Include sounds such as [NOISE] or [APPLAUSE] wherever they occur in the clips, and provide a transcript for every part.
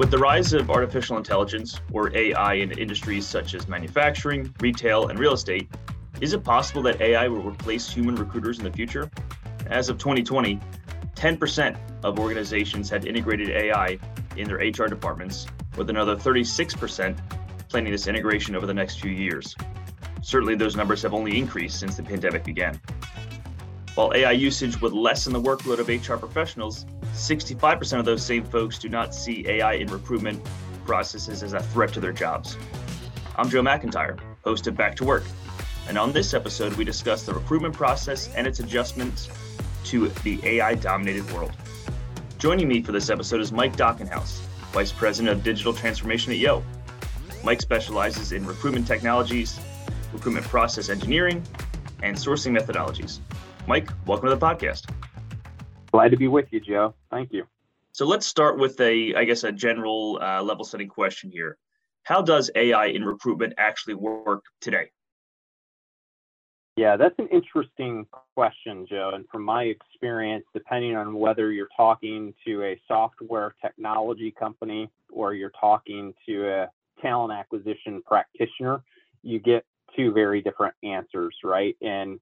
With the rise of artificial intelligence, or AI, in industries such as manufacturing, retail, and real estate, is it possible that AI will replace human recruiters in the future? As of 2020, 10% of organizations had integrated AI in their HR departments, with another 36% planning this integration over the next few years. Certainly, those numbers have only increased since the pandemic began. While AI usage would lessen the workload of HR professionals, 65% of those same folks do not see AI in recruitment processes as a threat to their jobs. I'm Joe McIntyre, host of Back to Work, and on this episode, we discuss the recruitment process and its adjustments to the AI dominated world. Joining me for this episode is Mike Dachenhaus, Vice President of Digital Transformation at Yoh. Mike specializes in recruitment technologies, recruitment process engineering, and sourcing methodologies. Mike, welcome to the podcast. Glad to be with you, Joe. Thank you. So let's start with a, I guess, a general uh, level setting question here. How does AI in recruitment actually work today? Yeah, that's an interesting question, Joe. And from my experience, depending on whether you're talking to a software technology company or you're talking to a talent acquisition practitioner, you get two very different answers, right? And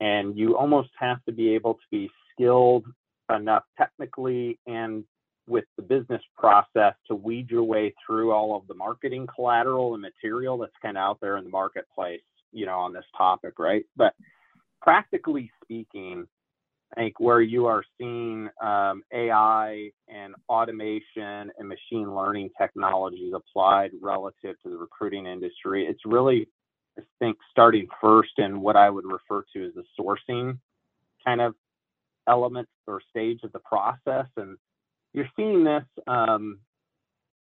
and you almost have to be able to be skilled enough technically and with the business process to weed your way through all of the marketing collateral and material that's kind of out there in the marketplace, you know, on this topic, right? But practically speaking, I think where you are seeing um, AI and automation and machine learning technologies applied relative to the recruiting industry, it's really I think starting first in what I would refer to as the sourcing kind of element or stage of the process. And you're seeing this, um,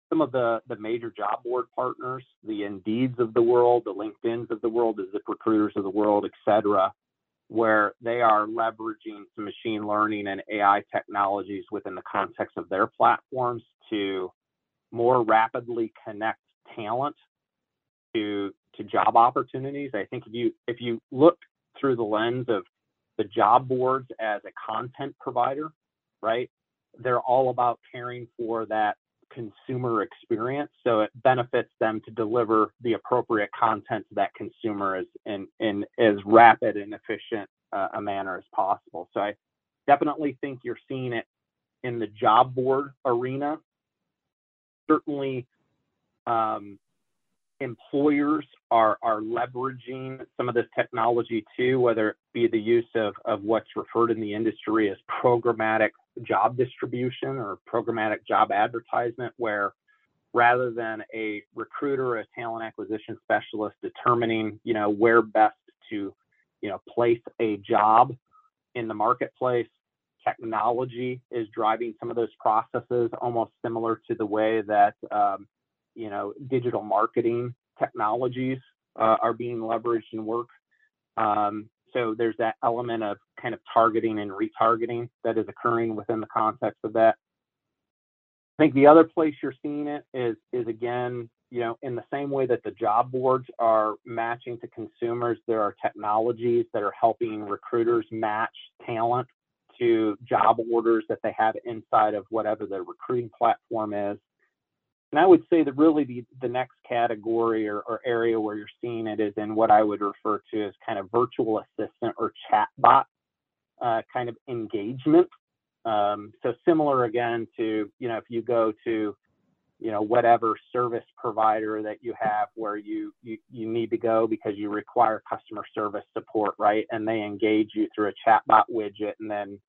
some of the, the major job board partners, the Indeeds of the world, the LinkedIn's of the world, the ZipRecruiters of the world, et cetera, where they are leveraging some machine learning and AI technologies within the context of their platforms to more rapidly connect talent to to job opportunities. I think if you if you look through the lens of the job boards as a content provider, right? They're all about caring for that consumer experience. So it benefits them to deliver the appropriate content to that consumer as in, in as rapid and efficient uh, a manner as possible. So I definitely think you're seeing it in the job board arena. Certainly, um, employers are are leveraging some of this technology too, whether it be the use of, of what's referred in the industry as programmatic job distribution or programmatic job advertisement, where rather than a recruiter or a talent acquisition specialist determining, you know, where best to, you know, place a job in the marketplace, technology is driving some of those processes, almost similar to the way that um, you know, digital marketing technologies uh, are being leveraged and work. Um, so there's that element of kind of targeting and retargeting that is occurring within the context of that. I think the other place you're seeing it is is again, you know, in the same way that the job boards are matching to consumers, there are technologies that are helping recruiters match talent to job orders that they have inside of whatever their recruiting platform is. And I would say that really the, the next category or, or area where you're seeing it is in what I would refer to as kind of virtual assistant or chatbot uh, kind of engagement. Um, so similar again to, you know, if you go to, you know, whatever service provider that you have where you, you, you need to go because you require customer service support, right? And they engage you through a chatbot widget and then,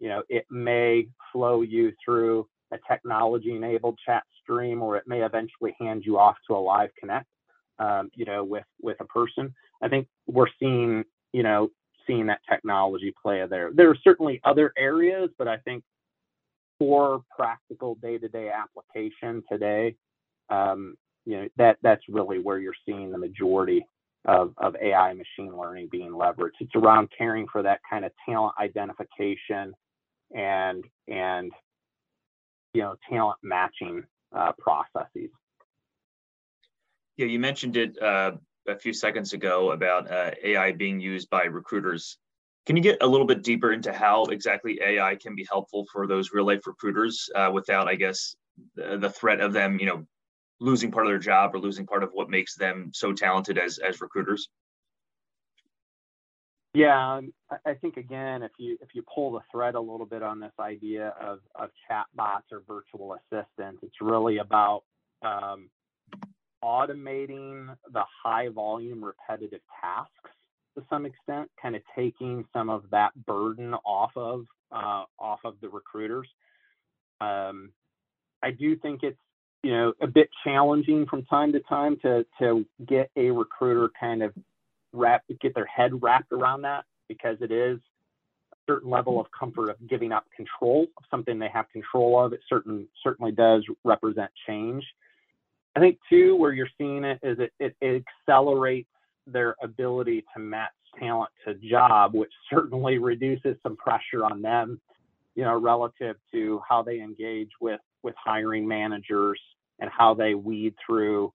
you know, it may flow you through a technology enabled chat stream or it may eventually hand you off to a live connect um, you know with with a person. I think we're seeing you know seeing that technology play there. There are certainly other areas but i think for practical day-to-day application today um, you know that that's really where you're seeing the majority of, of ai machine learning being leveraged. It's around caring for that kind of talent identification and and you know talent matching uh, processes. Yeah, you mentioned it uh, a few seconds ago about uh, AI being used by recruiters. Can you get a little bit deeper into how exactly AI can be helpful for those real life recruiters uh, without, I guess, the, the threat of them, you know, losing part of their job or losing part of what makes them so talented as as recruiters? Yeah, um, I think again, if you if you pull the thread a little bit on this idea of of chatbots or virtual assistants, it's really about um, automating the high volume repetitive tasks to some extent, kind of taking some of that burden off of uh, off of the recruiters. Um, I do think it's you know a bit challenging from time to time to to get a recruiter kind of wrap get their head wrapped around that because it is a certain level of comfort of giving up control of something they have control of. It certain certainly does represent change. I think too, where you're seeing it is it, it, accelerates their ability to match talent to job, which [LAUGHS] certainly reduces some pressure on them, you know, relative to how they engage with with hiring managers and how they weed through,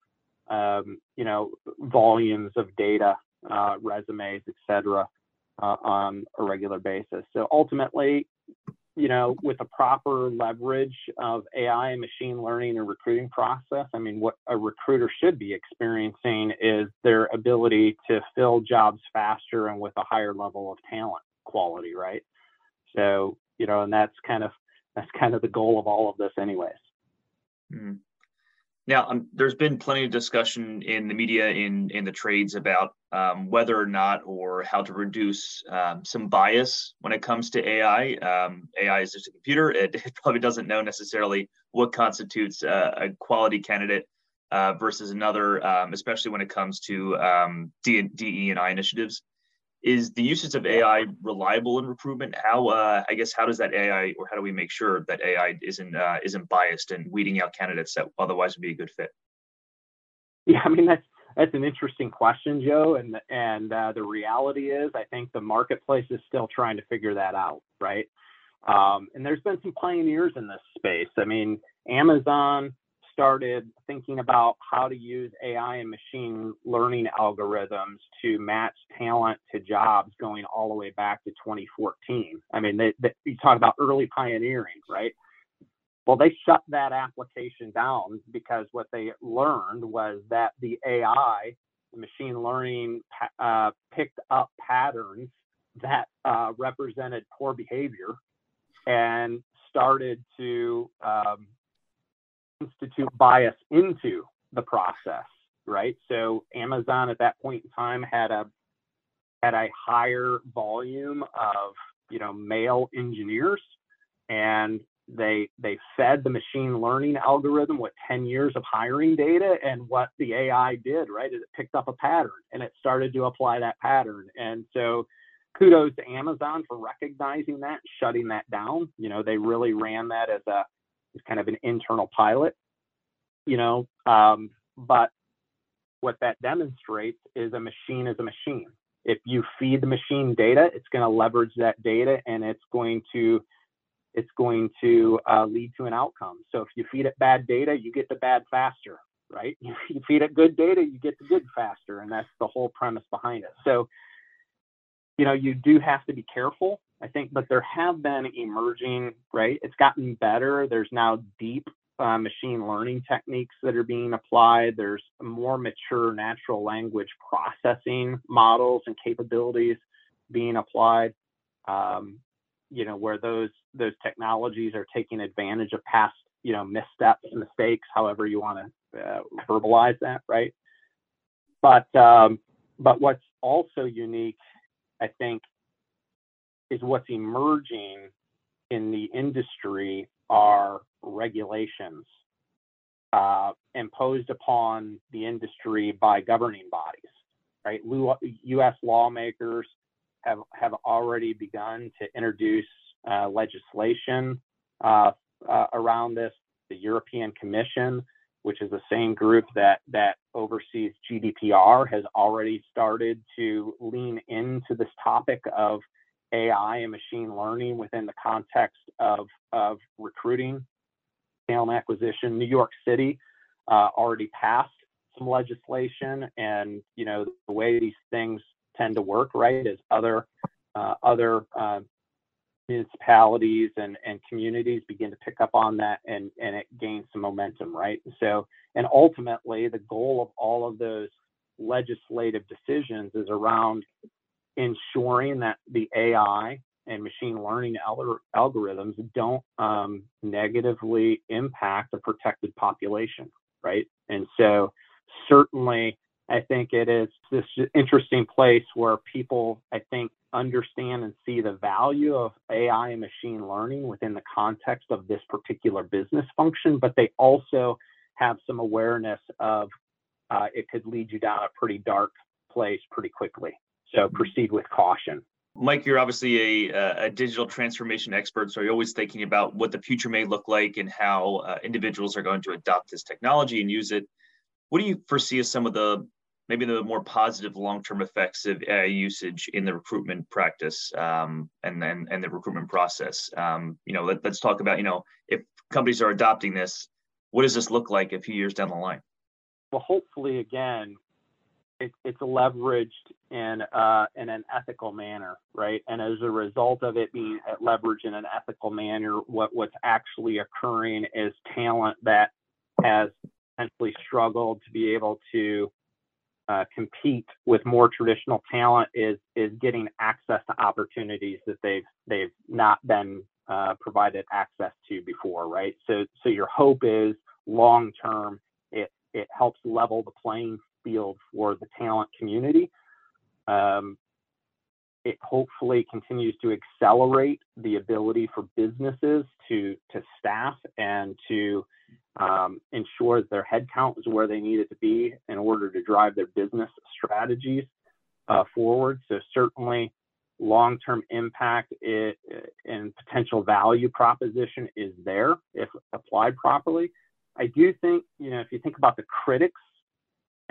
um, you know, volumes of data, uh, resumes, et cetera, uh, on a regular basis. So ultimately, you know, with the proper leverage of AI and machine learning and recruiting process, I mean, what a recruiter should be experiencing is their ability to fill jobs faster and with a higher level of talent quality, right? So, you know, and that's kind of that's kind of the goal of all of this, anyways. Mm-hmm. Now, um, there's been plenty of discussion in the media, in in the trades about um, whether or not or how to reduce um, some bias when it comes to AI. Um, AI is just a computer; it, [LAUGHS] it, probably doesn't know necessarily what constitutes a, a quality candidate uh, versus another, um, especially when it comes to um, D, DE and I initiatives is the usage of AI reliable in recruitment? How uh, I guess how does that AI or how do we make sure that AI isn't uh, isn't biased and weeding out candidates that otherwise would be a good fit? Yeah, I mean that's that's an interesting question, Joe. And and uh, the reality is, I think the marketplace is still trying to figure that out, right? Um, and there's been some pioneers in this space. I mean, Amazon started thinking about how to use AI and machine learning algorithms to match talent to jobs going all the way back to 2014. I mean, they, they, you talk about early pioneering, right? Well, they shut that application down because what they learned was that the AI, the machine learning, uh, picked up patterns that uh, represented poor behavior and started to um, institute bias into the process, right? So Amazon at that point in time had a had a higher volume of you know male engineers, and they they fed the machine learning algorithm with 10 years of hiring data, and what the AI did, right, is it picked up a pattern and it started to apply that pattern, and so kudos to Amazon for recognizing that, shutting that down. You know, they really ran that as a is kind of an internal pilot, you know. Um, but what that demonstrates is a machine is a machine. If you feed the machine data, it's going to leverage that data and it's going to it's going to uh, lead to an outcome. So if you feed it bad data, you get the bad faster, right? [LAUGHS] You feed it good data, you get the good faster, and that's the whole premise behind it. So you know, you do have to be careful I think, but there have been emerging, right? It's gotten better. There's now deep uh, machine learning techniques that are being applied. There's more mature natural language processing models and capabilities being applied. Um, you know, where those those technologies are taking advantage of past, you know, missteps, mistakes, however you want to uh, verbalize that, right? But um, but what's also unique, I think, is what's emerging in the industry are regulations uh, imposed upon the industry by governing bodies, right? U.S. lawmakers have have already begun to introduce uh, legislation uh, uh, around this. The European Commission, which is the same group that that oversees GDPR, has already started to lean into this topic of AI and machine learning within the context of, of recruiting, talent acquisition. New York City uh, already passed some legislation, and you know the way these things tend to work, right, is other uh, other uh, municipalities and, and communities begin to pick up on that and, and it gains some momentum, right? So, and ultimately, the goal of all of those legislative decisions is around ensuring that the AI and machine learning algorithms don't um, negatively impact a protected population, right? And so, certainly, I think it is this interesting place where people, I think, understand and see the value of AI and machine learning within the context of this particular business function, but they also have some awareness of uh, it could lead you down a pretty dark place pretty quickly. So proceed with caution. Mike, you're obviously a, a, digital transformation expert, so you're always thinking about what the future may look like and how uh, individuals are going to adopt this technology and use it. What do you foresee as some of the maybe the more positive long-term effects of AI usage in the recruitment practice um, and then and the recruitment process. Um, you know, let, us talk about you know if companies are adopting this, what does this look like a few years down the line? Well, hopefully, again, it, it's leveraged in uh, in an ethical manner, right? And as a result of it being leveraged in an ethical manner, what what's actually occurring is talent that has essentially struggled to be able to uh, compete with more traditional talent is is getting access to opportunities that they've they've not been uh, provided access to before, right? So so your hope is long term it it helps level the playing field for the talent community. Um, it hopefully continues to accelerate the ability for businesses to to staff and to um, ensure that their headcount is where they need it to be in order to drive their business strategies uh, forward. So certainly, long-term impact it, and potential value proposition is there if applied properly. I do think you know if you think about the critics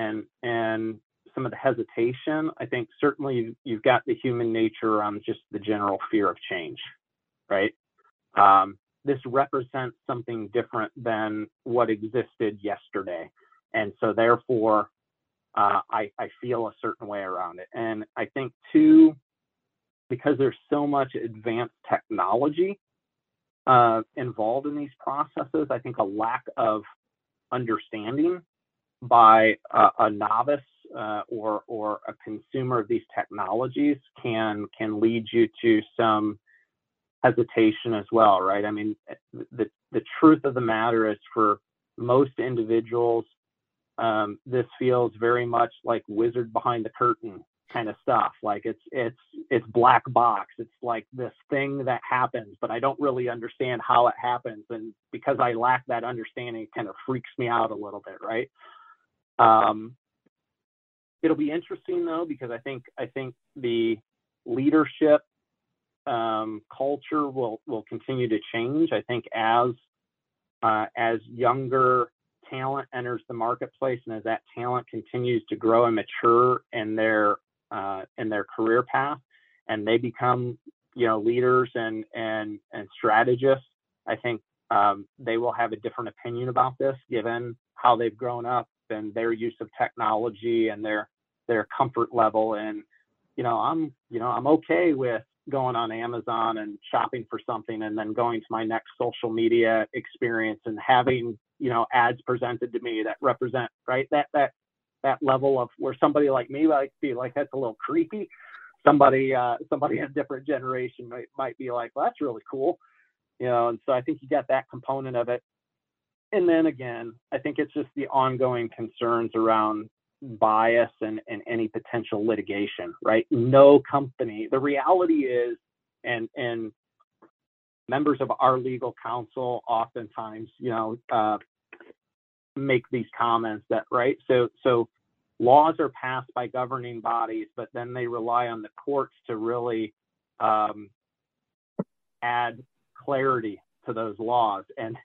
and and some of the hesitation, I think certainly you've, got the human nature around just the general fear of change, right? Um, this represents something different than what existed yesterday. And so therefore, uh, I, I feel a certain way around it. And I think too, because there's so much advanced technology uh, involved in these processes, I think a lack of understanding by a, a novice uh, or or a consumer of these technologies can can lead you to some hesitation as well, right? I mean, the the truth of the matter is for most individuals, um, this feels very much like wizard behind the curtain kind of stuff. Like it's it's it's black box. It's like this thing that happens, but I don't really understand how it happens, and because I lack that understanding, it kind of freaks me out a little bit, right? Um, it'll be interesting though because I think I think the leadership um, culture will will continue to change. I think as uh, as younger talent enters the marketplace and as that talent continues to grow and mature in their uh, in their career path and they become you know leaders and and and strategists, I think um, they will have a different opinion about this given how they've grown up and their use of technology and their their comfort level. And you know i'm you know i'm okay with going on amazon and shopping for something and then going to my next social media experience and having you know ads presented to me that represent right that that that level of where somebody like me might be like that's a little creepy. Somebody uh somebody in a different generation might might be like well that's really cool. You know and so i think you got that component of it and then again i think it's just the ongoing concerns around bias and, and any potential litigation, right? No company. The reality is, and and members of our legal counsel oftentimes, you know, uh, make these comments that right. So so laws are passed by governing bodies, but then they rely on the courts to really um, add clarity to those laws. And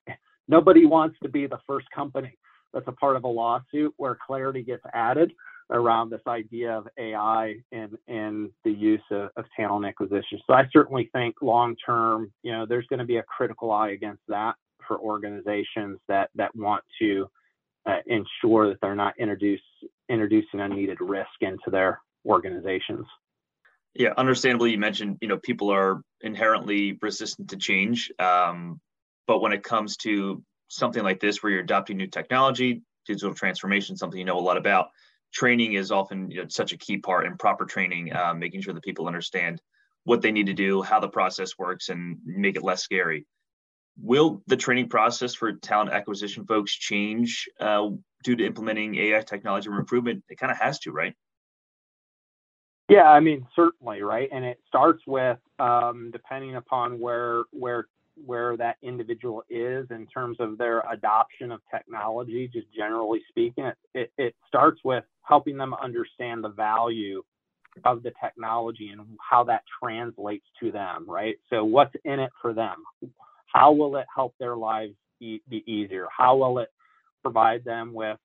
nobody wants to be the first company that's a part of a lawsuit where clarity gets added around this idea of AI and and the use of, of talent acquisition. So I certainly think long term, you know, there's going to be a critical eye against that for organizations that that want to uh, ensure that they're not introduce introducing unneeded risk into their organizations. Yeah, understandably, you mentioned you know people are inherently resistant to change, um, but when it comes to something like this, where you're adopting new technology, digital transformation, something you know a lot about, training is often you know, such a key part, and proper training, uh, making sure that people understand what they need to do, how the process works, and make it less scary. Will the training process for talent acquisition folks change uh, due to implementing AI technology recruitment? It kind of has to, right? Yeah, I mean certainly, right? And it starts with um, depending upon where where where that individual is in terms of their adoption of technology, just generally speaking. It, it, it starts with helping them understand the value of the technology and how that translates to them, right? So what's in it for them? How will it help their lives be, be easier? How will it provide them with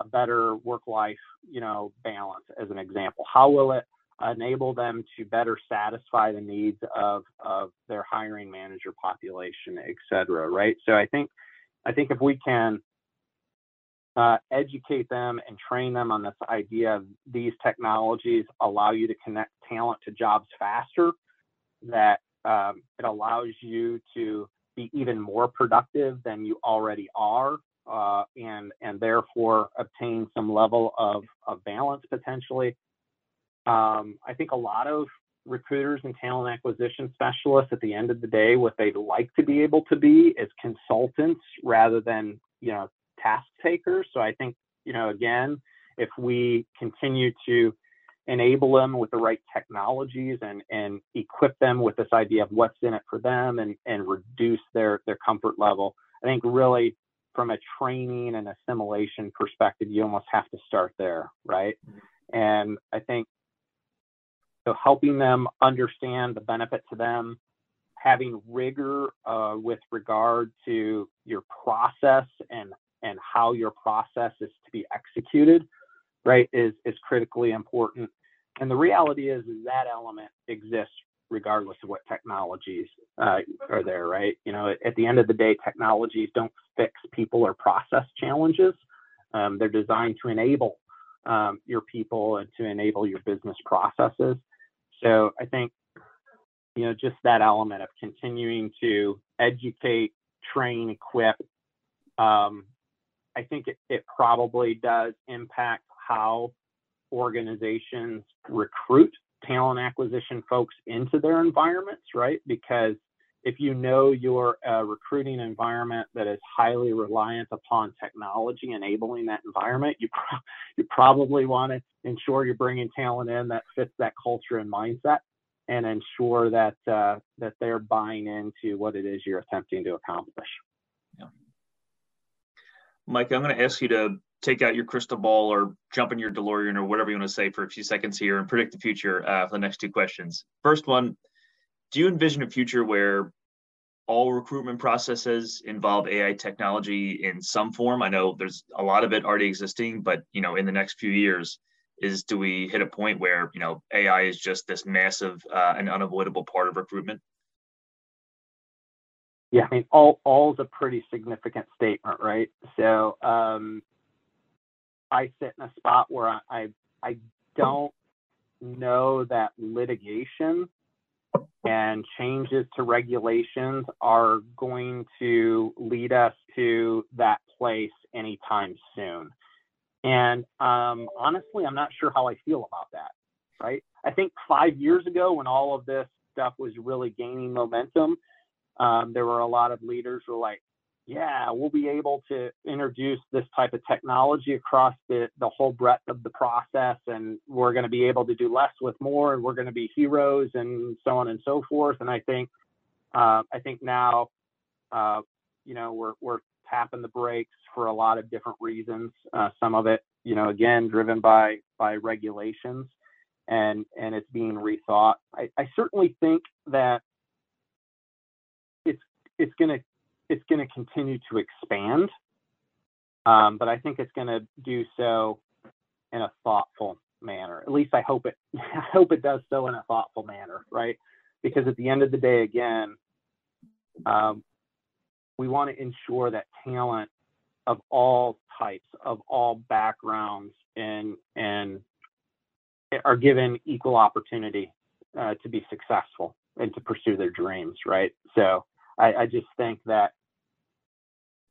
a better work-life, you know, balance, as an example? How will it enable them to better satisfy the needs of, of their hiring manager population, et cetera, right? So I think, I think if we can uh, educate them and train them on this idea of these technologies allow you to connect talent to jobs faster, that um, it allows you to be even more productive than you already are, uh, and and therefore obtain some level of, of balance potentially. Um, I think a lot of recruiters and talent acquisition specialists at the end of the day, what they'd like to be able to be is consultants rather than, you know, task takers. So I think, you know, again, if we continue to enable them with the right technologies and, and equip them with this idea of what's in it for them and, and reduce their, their comfort level, I think really from a training and assimilation perspective, you almost have to start there, right? Mm-hmm. And I think so helping them understand the benefit to them, having rigor uh, with regard to your process and and how your process is to be executed, right, is is critically important. And the reality is, that element exists regardless of what technologies uh, are there, right? You know, at the end of the day, technologies don't fix people or process challenges. Um, they're designed to enable um, your people and to enable your business processes. So I think, you know, just that element of continuing to educate, train, equip, um, I think it, it probably does impact how organizations recruit talent acquisition folks into their environments, right? Because if you know your uh, recruiting environment that is highly reliant upon technology enabling that environment, you pro- [LAUGHS] you probably want to ensure you're bringing talent in that fits that culture and mindset, and ensure that uh, that they're buying into what it is you're attempting to accomplish. Yeah. Mike, I'm going to ask you to take out your crystal ball or jump in your DeLorean or whatever you want to say for a few seconds here and predict the future uh, for the next two questions. First one do you envision a future where all recruitment processes involve AI technology in some form? I know there's a lot of it already existing, but you know, in the next few years, is do we hit a point where you know AI is just this massive uh, and unavoidable part of recruitment? Yeah, I mean, all all is a pretty significant statement, right? So um, I sit in a spot where I I, I don't know that litigation and changes to regulations are going to lead us to that place anytime soon. And um, honestly, I'm not sure how I feel about that, right? I think five years ago, when all of this stuff was really gaining momentum, um, there were a lot of leaders who were like, yeah, we'll be able to introduce this type of technology across the, the whole breadth of the process, and we're going to be able to do less with more, and we're going to be heroes, and so on and so forth. And I think, uh, I think now, uh, you know, we're we're tapping the brakes for a lot of different reasons. Uh, some of it, you know, again, driven by by regulations, and and it's being rethought. I, I certainly think that it's it's going to it's going to continue to expand, um, but I think it's going to do so in a thoughtful manner. At least I hope it. [LAUGHS] I hope it does so in a thoughtful manner, right? Because at the end of the day, again, um, we want to ensure that talent of all types, of all backgrounds, and and are given equal opportunity uh, to be successful and to pursue their dreams, right? So I, I just think that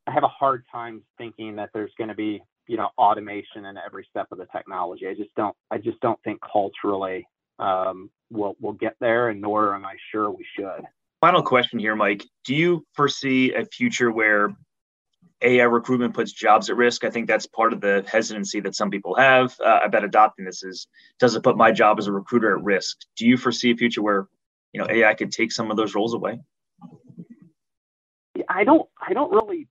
I have a hard time thinking that there's going to be you know automation in every step of the technology. I just don't I just don't think culturally um, we'll we'll get there, and nor am I sure we should. Final question here, Mike. Do you foresee a future where AI recruitment puts jobs at risk? I think that's part of the hesitancy that some people have uh, about adopting this. Is does it put my job as a recruiter at risk? Do you foresee a future where you know AI could take some of those roles away? I don't. I don't really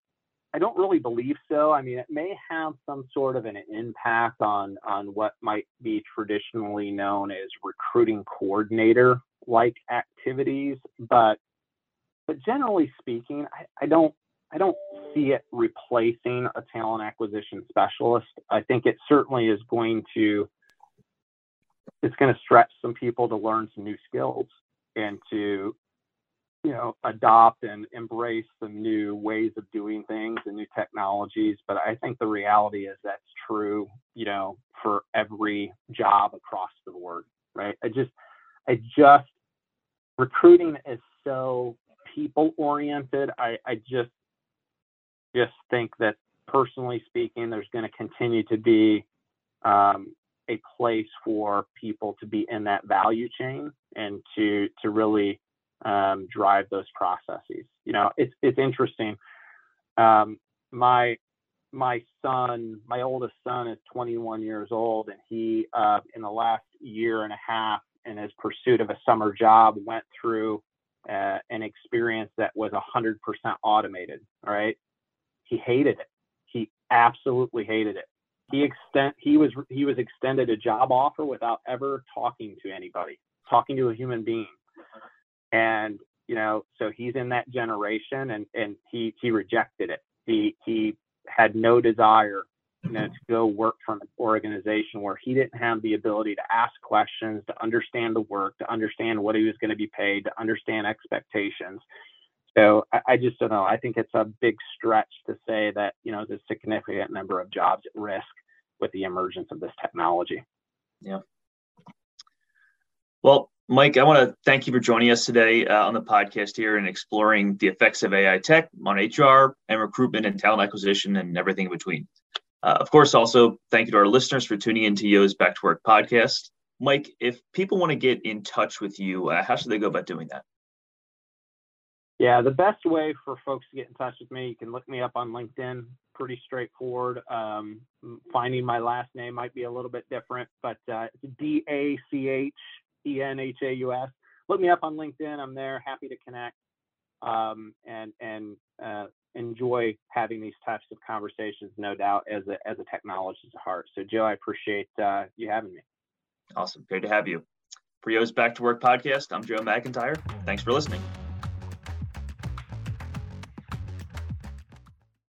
I don't really believe so. I mean, it may have some sort of an impact on on what might be traditionally known as recruiting coordinator like activities, but but generally speaking, I, I don't I don't see it replacing a talent acquisition specialist. I think it certainly is going to it's going to stretch some people to learn some new skills and to you know, adopt and embrace some new ways of doing things and new technologies. But I think the reality is that's true, you know, for every job across the board, right? I just, I just, recruiting is so people oriented. I, I just, just think that personally speaking, there's going to continue to be um, a place for people to be in that value chain and to to really um, drive those processes. You know, it's it's interesting. Um, my my son, my oldest son, is 21 years old, and he, uh, in the last year and a half, in his pursuit of a summer job, went through uh, an experience that was 100% automated. All right, he hated it. He absolutely hated it. He extend he was he was extended a job offer without ever talking to anybody, talking to a human being and you know so he's in that generation and and he he rejected it. He he had no desire you know to go work for an organization where he didn't have the ability to ask questions to understand the work to understand what he was going to be paid to understand expectations. So I, I just don't know. I think it's a big stretch to say that you know there's a significant number of jobs at risk with the emergence of this technology. Yeah. Well Mike, I want to thank you for joining us today uh, on the podcast here and exploring the effects of AI tech on HR and recruitment and talent acquisition and everything in between. Uh, of course, also thank you to our listeners for tuning into Yoh's Back to Work podcast. Mike, if people want to get in touch with you, uh, how should they go about doing that? Yeah, the best way for folks to get in touch with me, you can look me up on LinkedIn. Pretty straightforward. Um, finding my last name might be a little bit different, but uh, D A C H E N H A U S. Look me up on LinkedIn. I'm there. Happy to connect um, and and uh, enjoy having these types of conversations. No doubt, as a as a technologist at heart. So, Joe, I appreciate uh, you having me. Awesome. Great to have you. For Yoh's Back to Work podcast, I'm Joe McIntyre. Thanks for listening.